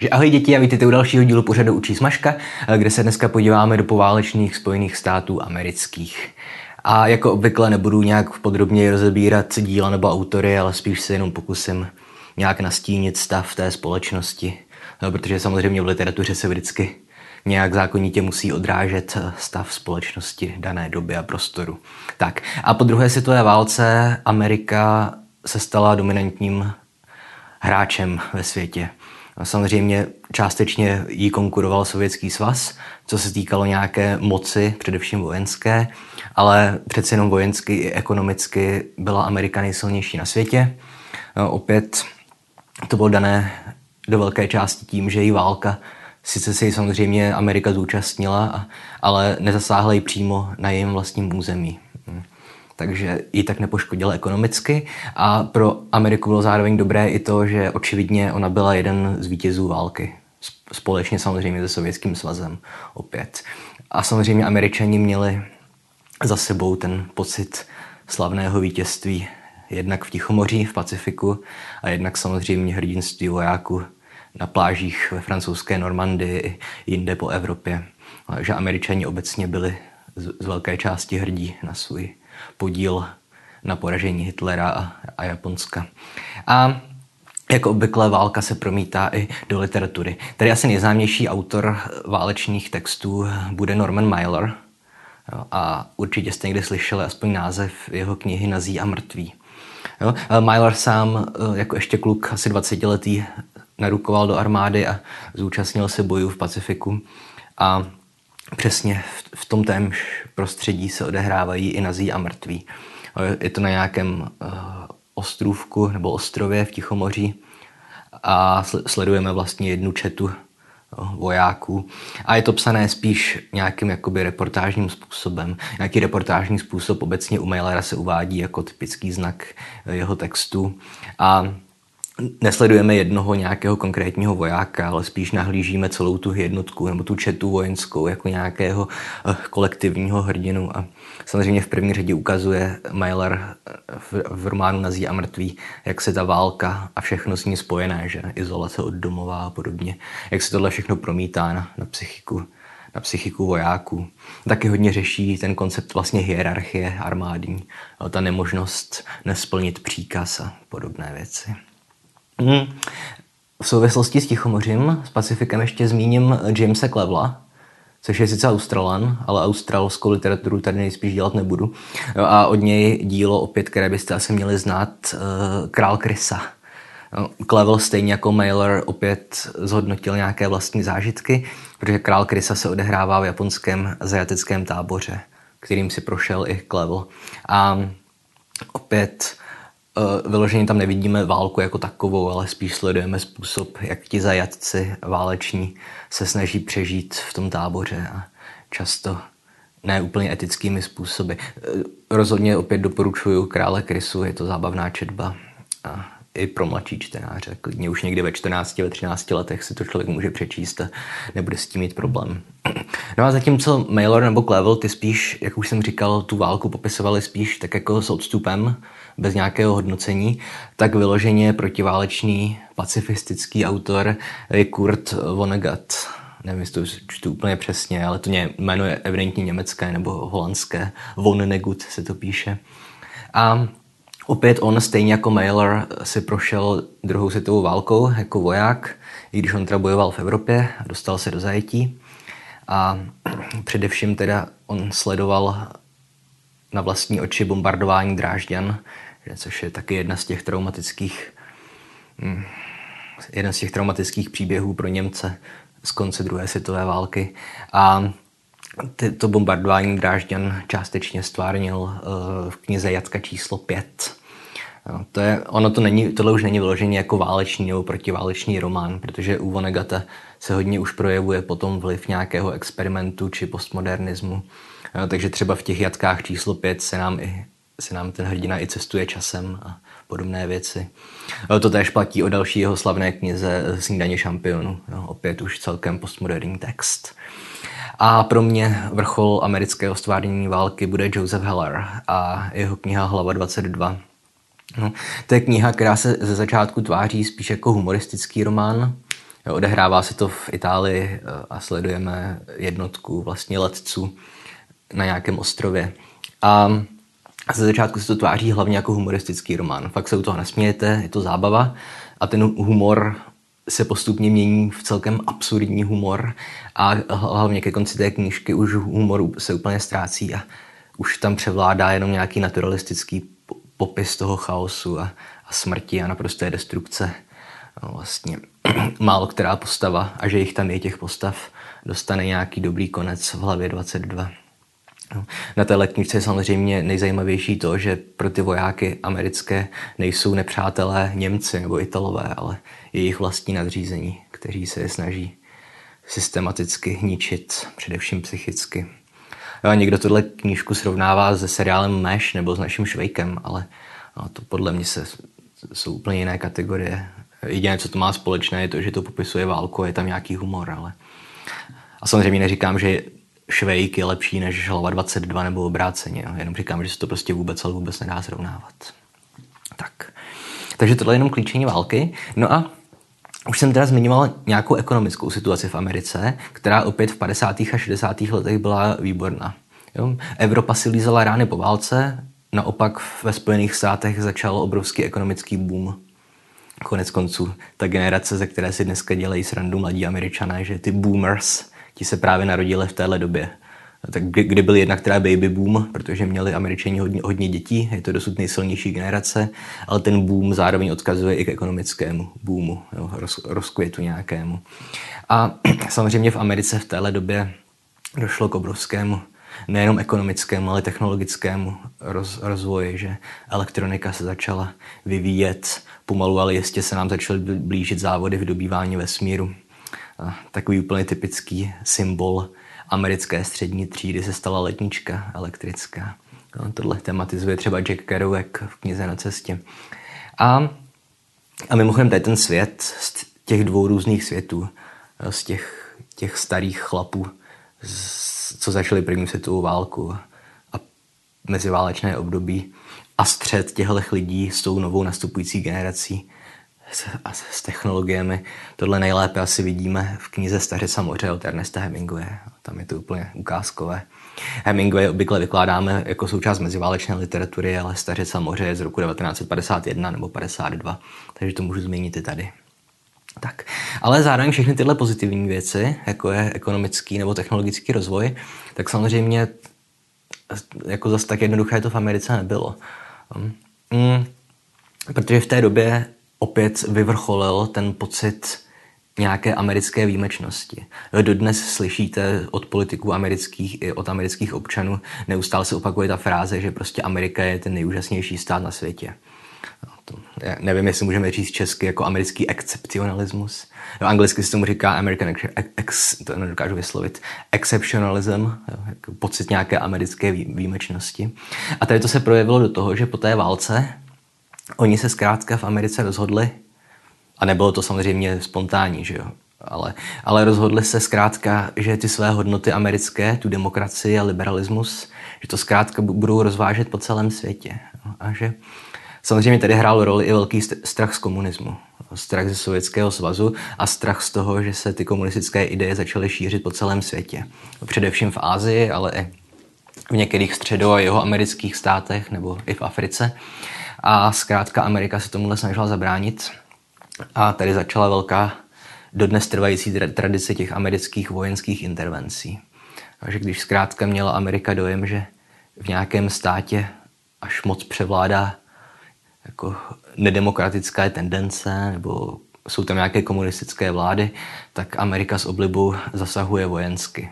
Že ahoj děti a vítejte u dalšího dílu pořadu Učí Smažka, kde se dneska podíváme do poválečných Spojených států amerických. A jako obvykle nebudu nějak podrobně rozebírat díla nebo autory, ale spíš se jenom pokusím nějak nastínit stav té společnosti. No, protože samozřejmě v literatuře se vždycky nějak zákonitě musí odrážet stav společnosti dané doby a prostoru. Tak a po druhé světové válce Amerika se stala dominantním hráčem ve světě. Samozřejmě částečně jí konkuroval Sovětský svaz, co se týkalo nějaké moci, především vojenské, ale přece jenom vojensky i ekonomicky byla Amerika nejsilnější na světě. Opět to bylo dané do velké části tím, že její válka, sice se ji samozřejmě Amerika zúčastnila, ale nezasáhla ji přímo na jejím vlastním území takže ji tak nepoškodila ekonomicky a pro Ameriku bylo zároveň dobré i to, že očividně ona byla jeden z vítězů války. Společně samozřejmě se Sovětským svazem opět. A samozřejmě Američani měli za sebou ten pocit slavného vítězství jednak v Tichomoří, v Pacifiku a jednak samozřejmě hrdinství vojáků na plážích ve francouzské Normandii i jinde po Evropě. Že američani obecně byli z velké části hrdí na svůj podíl na poražení Hitlera a, a Japonska. A jako obvykle válka se promítá i do literatury. Tady asi nejznámější autor válečných textů bude Norman Mailer. A určitě jste někdy slyšeli aspoň název jeho knihy Nazí a mrtví. Jo? Sám jako ještě kluk, asi 20 letý, narukoval do armády a zúčastnil se bojů v Pacifiku. A přesně v, v tom témž prostředí se odehrávají i nazí a mrtví. Je to na nějakém uh, ostrůvku nebo ostrově v Tichomoří a sledujeme vlastně jednu četu vojáků. A je to psané spíš nějakým jakoby reportážním způsobem. Nějaký reportážní způsob obecně u Mailera se uvádí jako typický znak jeho textu. A nesledujeme jednoho nějakého konkrétního vojáka, ale spíš nahlížíme celou tu jednotku nebo tu četu vojenskou jako nějakého eh, kolektivního hrdinu. A samozřejmě v první řadě ukazuje Mailer eh, v, v románu Nazí a mrtví, jak se ta válka a všechno s ní spojené, že izolace od domova a podobně, jak se tohle všechno promítá na, na psychiku na psychiku vojáků. Taky hodně řeší ten koncept vlastně hierarchie armádní, ta nemožnost nesplnit příkaz a podobné věci. Hmm. V souvislosti s Tichomořím, s Pacifikem ještě zmíním Jamesa Clevela, což je sice Australan, ale australskou literaturu tady nejspíš dělat nebudu. A od něj dílo opět, které byste asi měli znát, eh, Král Krysa. Clevel stejně jako Mailer opět zhodnotil nějaké vlastní zážitky, protože Král Krysa se odehrává v japonském zajateckém táboře, kterým si prošel i Clevel. A opět vyloženě tam nevidíme válku jako takovou, ale spíš sledujeme způsob, jak ti zajatci váleční se snaží přežít v tom táboře a často ne úplně etickými způsoby. Uh, rozhodně opět doporučuju Krále Krysu, je to zábavná četba. A i pro mladší čtenáře. Klidně už někdy ve 14, ve 13 letech si to člověk může přečíst a nebude s tím mít problém. No a zatímco Mailor nebo Clevel, ty spíš, jak už jsem říkal, tu válku popisovali spíš tak jako s odstupem, bez nějakého hodnocení, tak vyloženě protiválečný pacifistický autor je Kurt Vonnegut. Nevím, jestli to čtu úplně přesně, ale to jméno je evidentně německé nebo holandské. Vonnegut se to píše. A opět on, stejně jako Mailer, si prošel druhou světovou válkou jako voják, i když on teda bojoval v Evropě dostal se do zajetí. A především teda on sledoval na vlastní oči bombardování Drážďan, což je taky jedna z těch traumatických hm, jeden z těch traumatických příběhů pro Němce z konce druhé světové války. A to bombardování Drážďan částečně stvárnil eh, v knize Jacka číslo 5. No, to je, ono to není, tohle už není vyloženě jako válečný nebo protiválečný román, protože u Vonegata se hodně už projevuje potom vliv nějakého experimentu či postmodernismu. No, takže třeba v těch jatkách číslo 5 se nám i se nám ten hrdina i cestuje časem a podobné věci. To též platí o další jeho slavné knize Snídaně šampionu. Jo, opět už celkem postmoderní text. A pro mě vrchol amerického stvárnění války bude Joseph Heller a jeho kniha Hlava 22. No, to je kniha, která se ze začátku tváří spíš jako humoristický román, Odehrává se to v Itálii eh, a sledujeme jednotku vlastně letců na nějakém ostrově. A ze začátku se to tváří hlavně jako humoristický román. Fakt se u toho nesmějete, je to zábava a ten humor se postupně mění v celkem absurdní humor a hlavně ke konci té knížky už humor se úplně ztrácí a už tam převládá jenom nějaký naturalistický popis toho chaosu a, a smrti a naprosté destrukce. No, vlastně málo která postava, a že jich tam je těch postav, dostane nějaký dobrý konec v hlavě 22. No, na té knižce je samozřejmě nejzajímavější to, že pro ty vojáky americké nejsou nepřátelé Němci nebo Italové, ale jejich vlastní nadřízení, kteří se je snaží systematicky ničit, především psychicky. Jo, někdo tohle knížku srovnává se seriálem Mesh nebo s naším Švejkem, ale no, to podle mě se, jsou úplně jiné kategorie. Jediné, co to má společné, je to, že to popisuje válku a je tam nějaký humor, ale a samozřejmě neříkám, že Švejk je lepší než hlava 22 nebo obráceně. Jo. Jenom říkám, že se to prostě vůbec, ale vůbec nedá srovnávat. Tak. Takže tohle je jenom klíčení války. No a už jsem teda zmiňoval nějakou ekonomickou situaci v Americe, která opět v 50. a 60. letech byla výborná. Jo? Evropa si lízala rány po válce, naopak ve Spojených státech začal obrovský ekonomický boom. Konec konců, ta generace, ze které si dneska dělají srandu mladí američané, že ty boomers, ti se právě narodili v téhle době. Tak kdy byl jedna, která baby boom, protože měli američani hodně, hodně dětí, je to dosud nejsilnější generace, ale ten boom zároveň odkazuje i k ekonomickému boomu, jo, roz, rozkvětu nějakému. A samozřejmě v Americe v téhle době došlo k obrovskému nejenom ekonomickému, ale technologickému roz, rozvoji, že elektronika se začala vyvíjet, pomalu, ale jistě se nám začaly blížit závody v dobývání vesmíru takový úplně typický symbol americké střední třídy se stala letnička elektrická. No, tohle tematizuje třeba Jack Kerouac v knize na cestě. A, a mimochodem tady ten svět z těch dvou různých světů, z těch, těch starých chlapů, z, co začali první světovou válku a meziválečné období a střed těchto lidí s tou novou nastupující generací, s, s technologiemi. Tohle nejlépe asi vidíme v knize Stařica moře od Ernesta Hemingwaye. Tam je to úplně ukázkové. Hemingway obvykle vykládáme jako součást meziválečné literatury, ale Stařica moře je z roku 1951 nebo 52, takže to můžu zmínit i tady. Tak. Ale zároveň všechny tyhle pozitivní věci, jako je ekonomický nebo technologický rozvoj, tak samozřejmě jako zase tak jednoduché to v Americe nebylo. Mm, protože v té době opět vyvrcholil ten pocit nějaké americké výjimečnosti. Dodnes slyšíte od politiků amerických i od amerických občanů, neustále se opakuje ta fráze, že prostě Amerika je ten nejúžasnější stát na světě. No, to, já nevím, jestli můžeme říct česky jako americký excepcionalismus. Jo, anglicky se tomu říká American ex, to nedokážu vyslovit, exceptionalism, jo, jako pocit nějaké americké výjimečnosti. A tady to se projevilo do toho, že po té válce Oni se zkrátka v Americe rozhodli, a nebylo to samozřejmě spontánní, že jo, ale, ale rozhodli se zkrátka, že ty své hodnoty americké, tu demokracii a liberalismus, že to zkrátka budou rozvážet po celém světě. A že samozřejmě tady hrál roli i velký strach z komunismu, strach ze Sovětského svazu a strach z toho, že se ty komunistické ideje začaly šířit po celém světě. Především v Ázii, ale i v některých středo- a jeho amerických státech nebo i v Africe. A zkrátka Amerika se tomuhle snažila zabránit. A tady začala velká dodnes trvající tradice těch amerických vojenských intervencí. Takže když zkrátka měla Amerika dojem, že v nějakém státě až moc převládá jako nedemokratické tendence nebo jsou tam nějaké komunistické vlády, tak Amerika s oblibou zasahuje vojensky.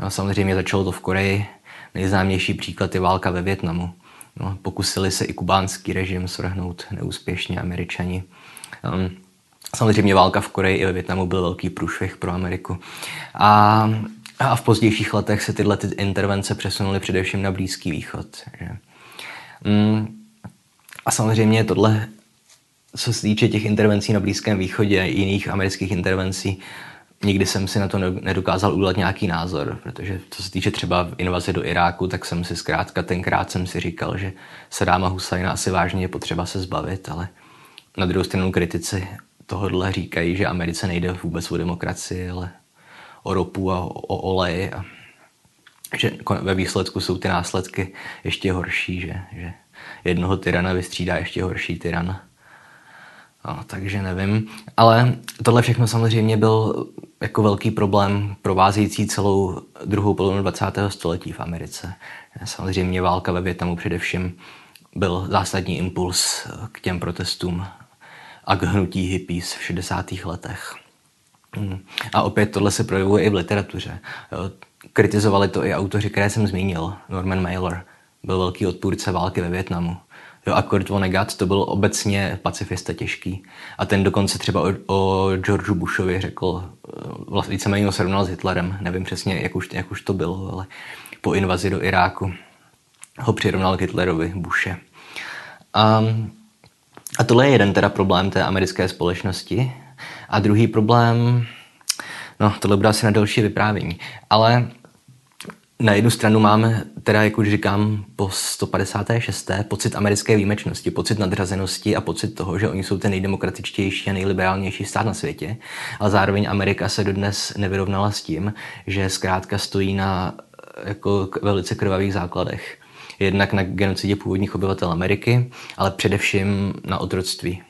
No, samozřejmě začalo to v Koreji. Nejznámější příklad je válka ve Větnamu. No, pokusili se i kubánský režim svrhnout neúspěšně američani. Um, samozřejmě válka v Koreji i ve Větnamu byl velký průšvih pro Ameriku. A, a v pozdějších letech se tyhle ty intervence přesunuly především na Blízký východ. Že? Um, a samozřejmě tohle, co se týče těch intervencí na Blízkém východě a jiných amerických intervencí, nikdy jsem si na to nedokázal udělat nějaký názor, protože co se týče třeba invaze do Iráku, tak jsem si zkrátka tenkrát jsem si říkal, že Sadáma Husajna asi vážně je potřeba se zbavit, ale na druhou stranu kritici tohodle říkají, že Americe nejde vůbec o demokracii, ale o ropu a o olej a že ve výsledku jsou ty následky ještě horší, že, že jednoho tyrana vystřídá ještě horší tyran. No, takže nevím. Ale tohle všechno samozřejmě byl jako velký problém provázející celou druhou polovinu 20. století v Americe. Samozřejmě válka ve Větnamu především byl zásadní impuls k těm protestům a k hnutí hippies v 60. letech. Hmm. A opět tohle se projevuje i v literatuře. Kritizovali to i autoři, které jsem zmínil. Norman Mailer byl velký odpůrce války ve Větnamu. Jo, a Kurt Vonnegut to byl obecně pacifista těžký. A ten dokonce třeba o, o Georgeu Bushovi řekl, vlastně víceméně ho srovnal s Hitlerem, nevím přesně, jak už, jak už to bylo, ale po invazi do Iráku ho přirovnal k Hitlerovi, Bushe. A, a tohle je jeden teda problém té americké společnosti. A druhý problém, no tohle bude asi na další vyprávění, ale na jednu stranu máme, teda jak už říkám, po 156. pocit americké výjimečnosti, pocit nadřazenosti a pocit toho, že oni jsou ten nejdemokratičtější a nejliberálnější stát na světě, ale zároveň Amerika se dodnes nevyrovnala s tím, že zkrátka stojí na jako velice krvavých základech. Jednak na genocidě původních obyvatel Ameriky, ale především na otroctví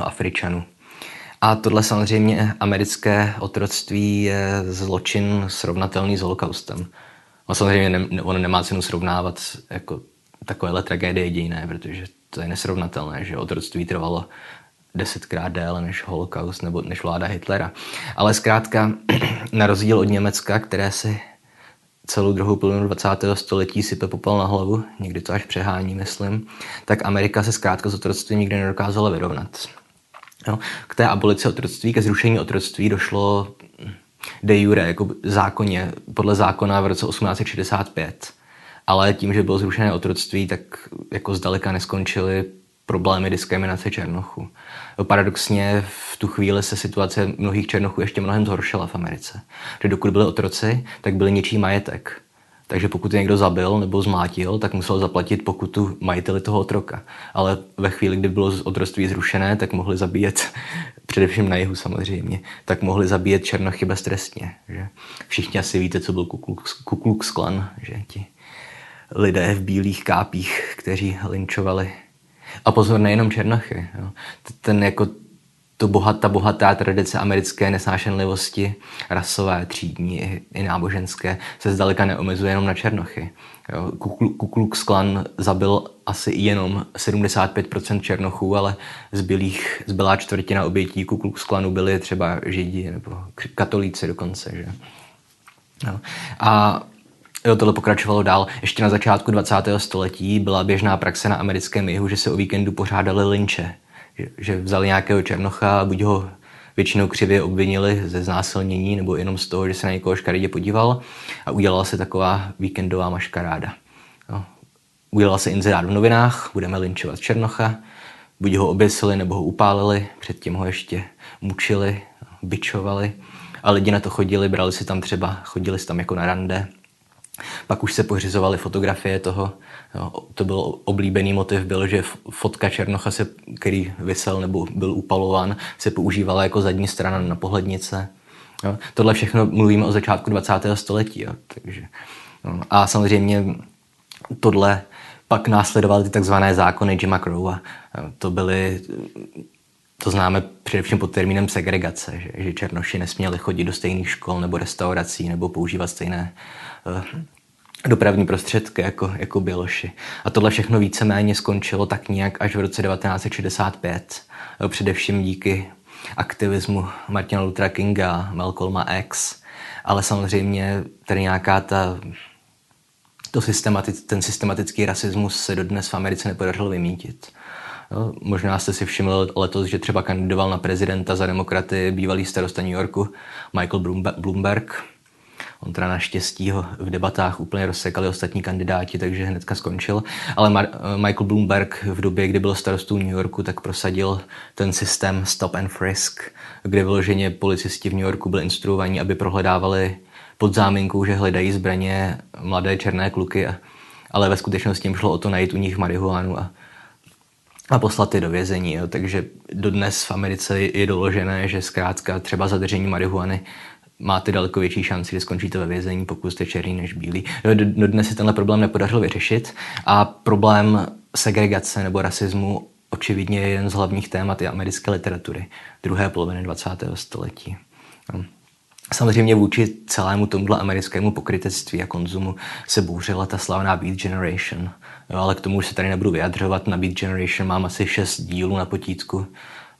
Afričanů. A tohle samozřejmě americké otroctví je zločin srovnatelný s holokaustem. No samozřejmě ne, on nemá cenu srovnávat jako takovéhle tragédie dějné, protože to je nesrovnatelné, že otroctví trvalo desetkrát déle než holokaust nebo než vláda Hitlera. Ale zkrátka, na rozdíl od Německa, které si celou druhou polovinu 20. století sype popel na hlavu, někdy to až přehání, myslím, tak Amerika se zkrátka z otroctví nikdy nedokázala vyrovnat. Jo. K té abolici otroctví, ke zrušení otroctví došlo de jure, jako zákonně, podle zákona v roce 1865. Ale tím, že bylo zrušené otroctví, tak jako zdaleka neskončily problémy diskriminace Černochů. Paradoxně v tu chvíli se situace mnohých Černochů ještě mnohem zhoršila v Americe. Že dokud byli otroci, tak byli něčí majetek. Takže pokud je někdo zabil nebo zmátil, tak musel zaplatit pokutu majiteli toho otroka. Ale ve chvíli, kdy bylo otroství zrušené, tak mohli zabíjet, především na jihu samozřejmě, tak mohli zabíjet černochy beztrestně. Že? Všichni asi víte, co byl Ku Klux Klan, že ti lidé v bílých kápích, kteří linčovali. A pozor, nejenom černochy. Jo. Ten jako to bohatá, bohatá tradice americké nesnášenlivosti, rasové, třídní i, i náboženské, se zdaleka neomezuje jenom na černochy. Ku Klux Klan zabil asi jenom 75% černochů, ale zbylých, zbylá čtvrtina obětí Ku Klux Klanu byly třeba židi nebo katolíci dokonce. Že? No. A Jo, tohle pokračovalo dál. Ještě na začátku 20. století byla běžná praxe na americkém jihu, že se o víkendu pořádali linče že, vzali nějakého černocha a buď ho většinou křivě obvinili ze znásilnění nebo jenom z toho, že se na někoho škaredě podíval a udělala se taková víkendová maškaráda. No. Udělala se inzerát v novinách, budeme linčovat černocha, buď ho oběsili nebo ho upálili, předtím ho ještě mučili, bičovali a lidi na to chodili, brali si tam třeba, chodili si tam jako na rande, pak už se pořizovaly fotografie toho. To byl oblíbený motiv, byl, že fotka Černocha, se, který vysel nebo byl upalován, se používala jako zadní strana na pohlednice. Jo. Tohle všechno mluvíme o začátku 20. století. Jo, takže, jo. A samozřejmě tohle pak následovaly ty takzvané zákony Jima Crowa. To byly to známe především pod termínem segregace, že, že černoši nesměli chodit do stejných škol nebo restaurací nebo používat stejné uh, dopravní prostředky jako, jako běloši. A tohle všechno víceméně skončilo tak nějak až v roce 1965. Uh, především díky aktivismu Martina Luthera Kinga, Malcolma X, ale samozřejmě tady nějaká ta to systematic, ten systematický rasismus se dodnes v Americe nepodařilo vymítit. Možná jste si všimli letos, že třeba kandidoval na prezidenta za demokraty bývalý starosta New Yorku Michael Bloomberg. On teda naštěstí ho v debatách úplně rozsekali ostatní kandidáti, takže hnedka skončil. Ale Mar- Michael Bloomberg v době, kdy byl starostou New Yorku, tak prosadil ten systém stop and frisk, kde vyloženě policisti v New Yorku byli instruovaní, aby prohledávali pod záminkou, že hledají zbraně mladé černé kluky, ale ve skutečnosti jim šlo o to najít u nich marihuanu a a poslat je do vězení. Jo. Takže dodnes v Americe je doložené, že zkrátka třeba zadržení marihuany máte daleko větší šanci, že skončíte ve vězení, pokud jste černý než bílý. Dodnes se tenhle problém nepodařilo vyřešit a problém segregace nebo rasismu očividně je jeden z hlavních témat i americké literatury druhé poloviny 20. století. Samozřejmě vůči celému tomuhle americkému pokrytectví a konzumu se bouřila ta slavná Beat Generation. Jo, ale k tomu už se tady nebudu vyjadřovat. Na Beat Generation mám asi šest dílů na potítku.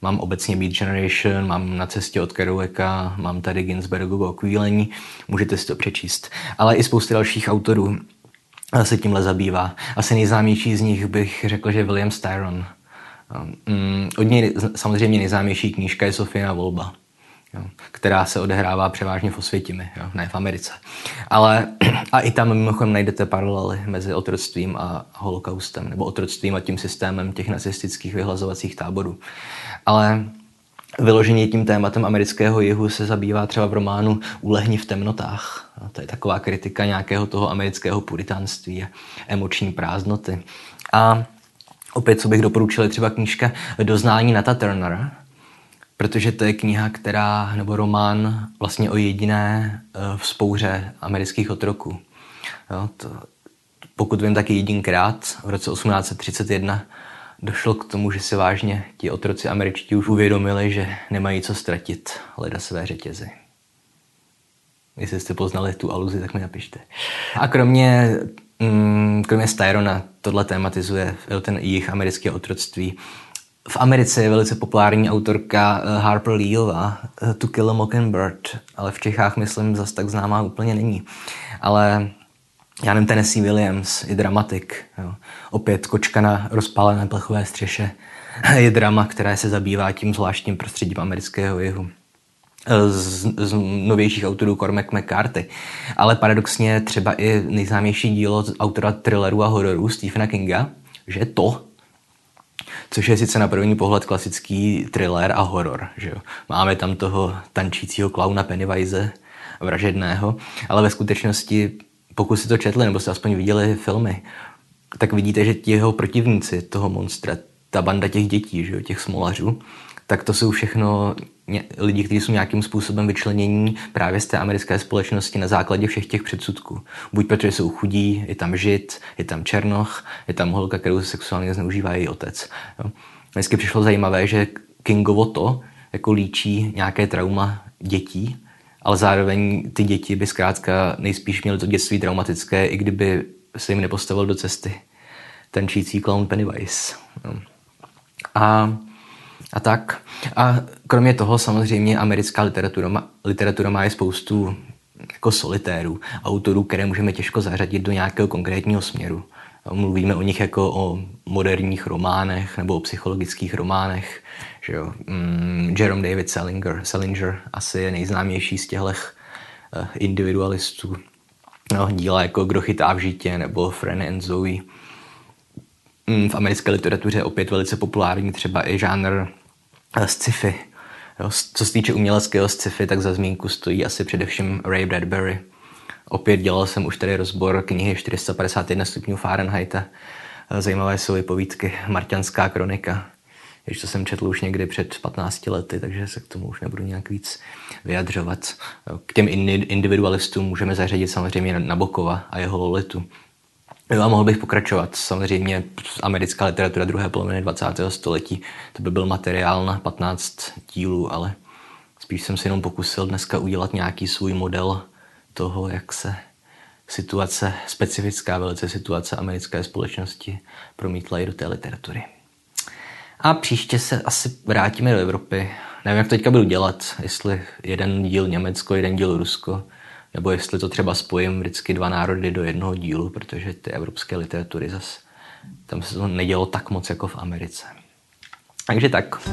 Mám obecně Beat Generation, mám na cestě od Kerouaka, mám tady Ginsbergovo okvílení, můžete si to přečíst. Ale i spousta dalších autorů se tímhle zabývá. Asi nejznámější z nich bych řekl, že William Styron. Um, od něj samozřejmě nejznámější knížka je Sofia volba jo, která se odehrává převážně v Osvětimi, jo, ne v Americe. Ale a i tam mimochodem najdete paralely mezi otroctvím a holokaustem, nebo otroctvím a tím systémem těch nacistických vyhlazovacích táborů. Ale Vyloženě tím tématem amerického jihu se zabývá třeba v románu Ulehni v temnotách. No, to je taková kritika nějakého toho amerického puritánství a emoční prázdnoty. A opět, co bych doporučil, je třeba knížka Doznání Nata Turnera, protože to je kniha, která, nebo román vlastně o jediné uh, vzpouře amerických otroků. Jo, to, pokud vím, taky jedinkrát v roce 1831 došlo k tomu, že si vážně ti otroci američtí už uvědomili, že nemají co ztratit leda své řetězy. Jestli jste poznali tu aluzi, tak mi napište. A kromě, mm, kromě Styrona tohle tematizuje ten jich americké otroctví v Americe je velice populární autorka eh, Harper Leeová eh, To Kill a Mockingbird, ale v Čechách, myslím, zas tak známá úplně není. Ale já nevím, Tennessee Williams je dramatik. Jo. Opět kočka na rozpálené plechové střeše je drama, která se zabývá tím zvláštním prostředím amerického jihu. Eh, z, z novějších autorů Cormac McCarthy. Ale paradoxně třeba i nejznámější dílo autora thrillerů a hororů Stephena Kinga, že to což je sice na první pohled klasický thriller a horor. Že jo? Máme tam toho tančícího klauna Pennywise, vražedného, ale ve skutečnosti, pokud si to četli nebo jste aspoň viděli filmy, tak vidíte, že ti jeho protivníci toho monstra, ta banda těch dětí, že jo, těch smolařů, tak to jsou všechno lidi, kteří jsou nějakým způsobem vyčlenění právě z té americké společnosti na základě všech těch předsudků. Buď protože jsou chudí, je tam žid, je tam černoch, je tam holka, kterou se sexuálně zneužívá její otec. Jo. Vždycky přišlo zajímavé, že Kingovo to jako líčí nějaké trauma dětí, ale zároveň ty děti by zkrátka nejspíš měly to dětství traumatické, i kdyby se jim nepostavil do cesty ten čící clown Pennywise. Jo. A a tak. A kromě toho samozřejmě americká literatura má, literatura má i spoustu jako solitérů, autorů, které můžeme těžko zařadit do nějakého konkrétního směru. Mluvíme o nich jako o moderních románech nebo o psychologických románech. Že jo? Mm, Jerome David Salinger, Salinger asi je nejznámější z těchto uh, individualistů. No, díla jako Kdo chytá v žitě nebo Fran and Zoe. Mm, v americké literatuře je opět velice populární třeba i žánr sci-fi. Jo, co se týče uměleckého sci-fi, tak za zmínku stojí asi především Ray Bradbury. Opět dělal jsem už tady rozbor knihy 451 stupňů Fahrenheita. Zajímavé jsou i povídky Marťanská kronika, když to jsem četl už někdy před 15 lety, takže se k tomu už nebudu nějak víc vyjadřovat. K těm individualistům můžeme zařadit samozřejmě Nabokova a jeho Lolitu. Jo, a mohl bych pokračovat. Samozřejmě americká literatura druhé poloviny 20. století, to by byl materiál na 15 dílů, ale spíš jsem si jenom pokusil dneska udělat nějaký svůj model toho, jak se situace, specifická velice situace americké společnosti promítla i do té literatury. A příště se asi vrátíme do Evropy. Nevím, jak to teďka budu dělat, jestli jeden díl Německo, jeden díl Rusko, nebo jestli to třeba spojím vždycky dva národy do jednoho dílu, protože ty evropské literatury zase tam se to nedělo tak moc jako v Americe. Takže tak.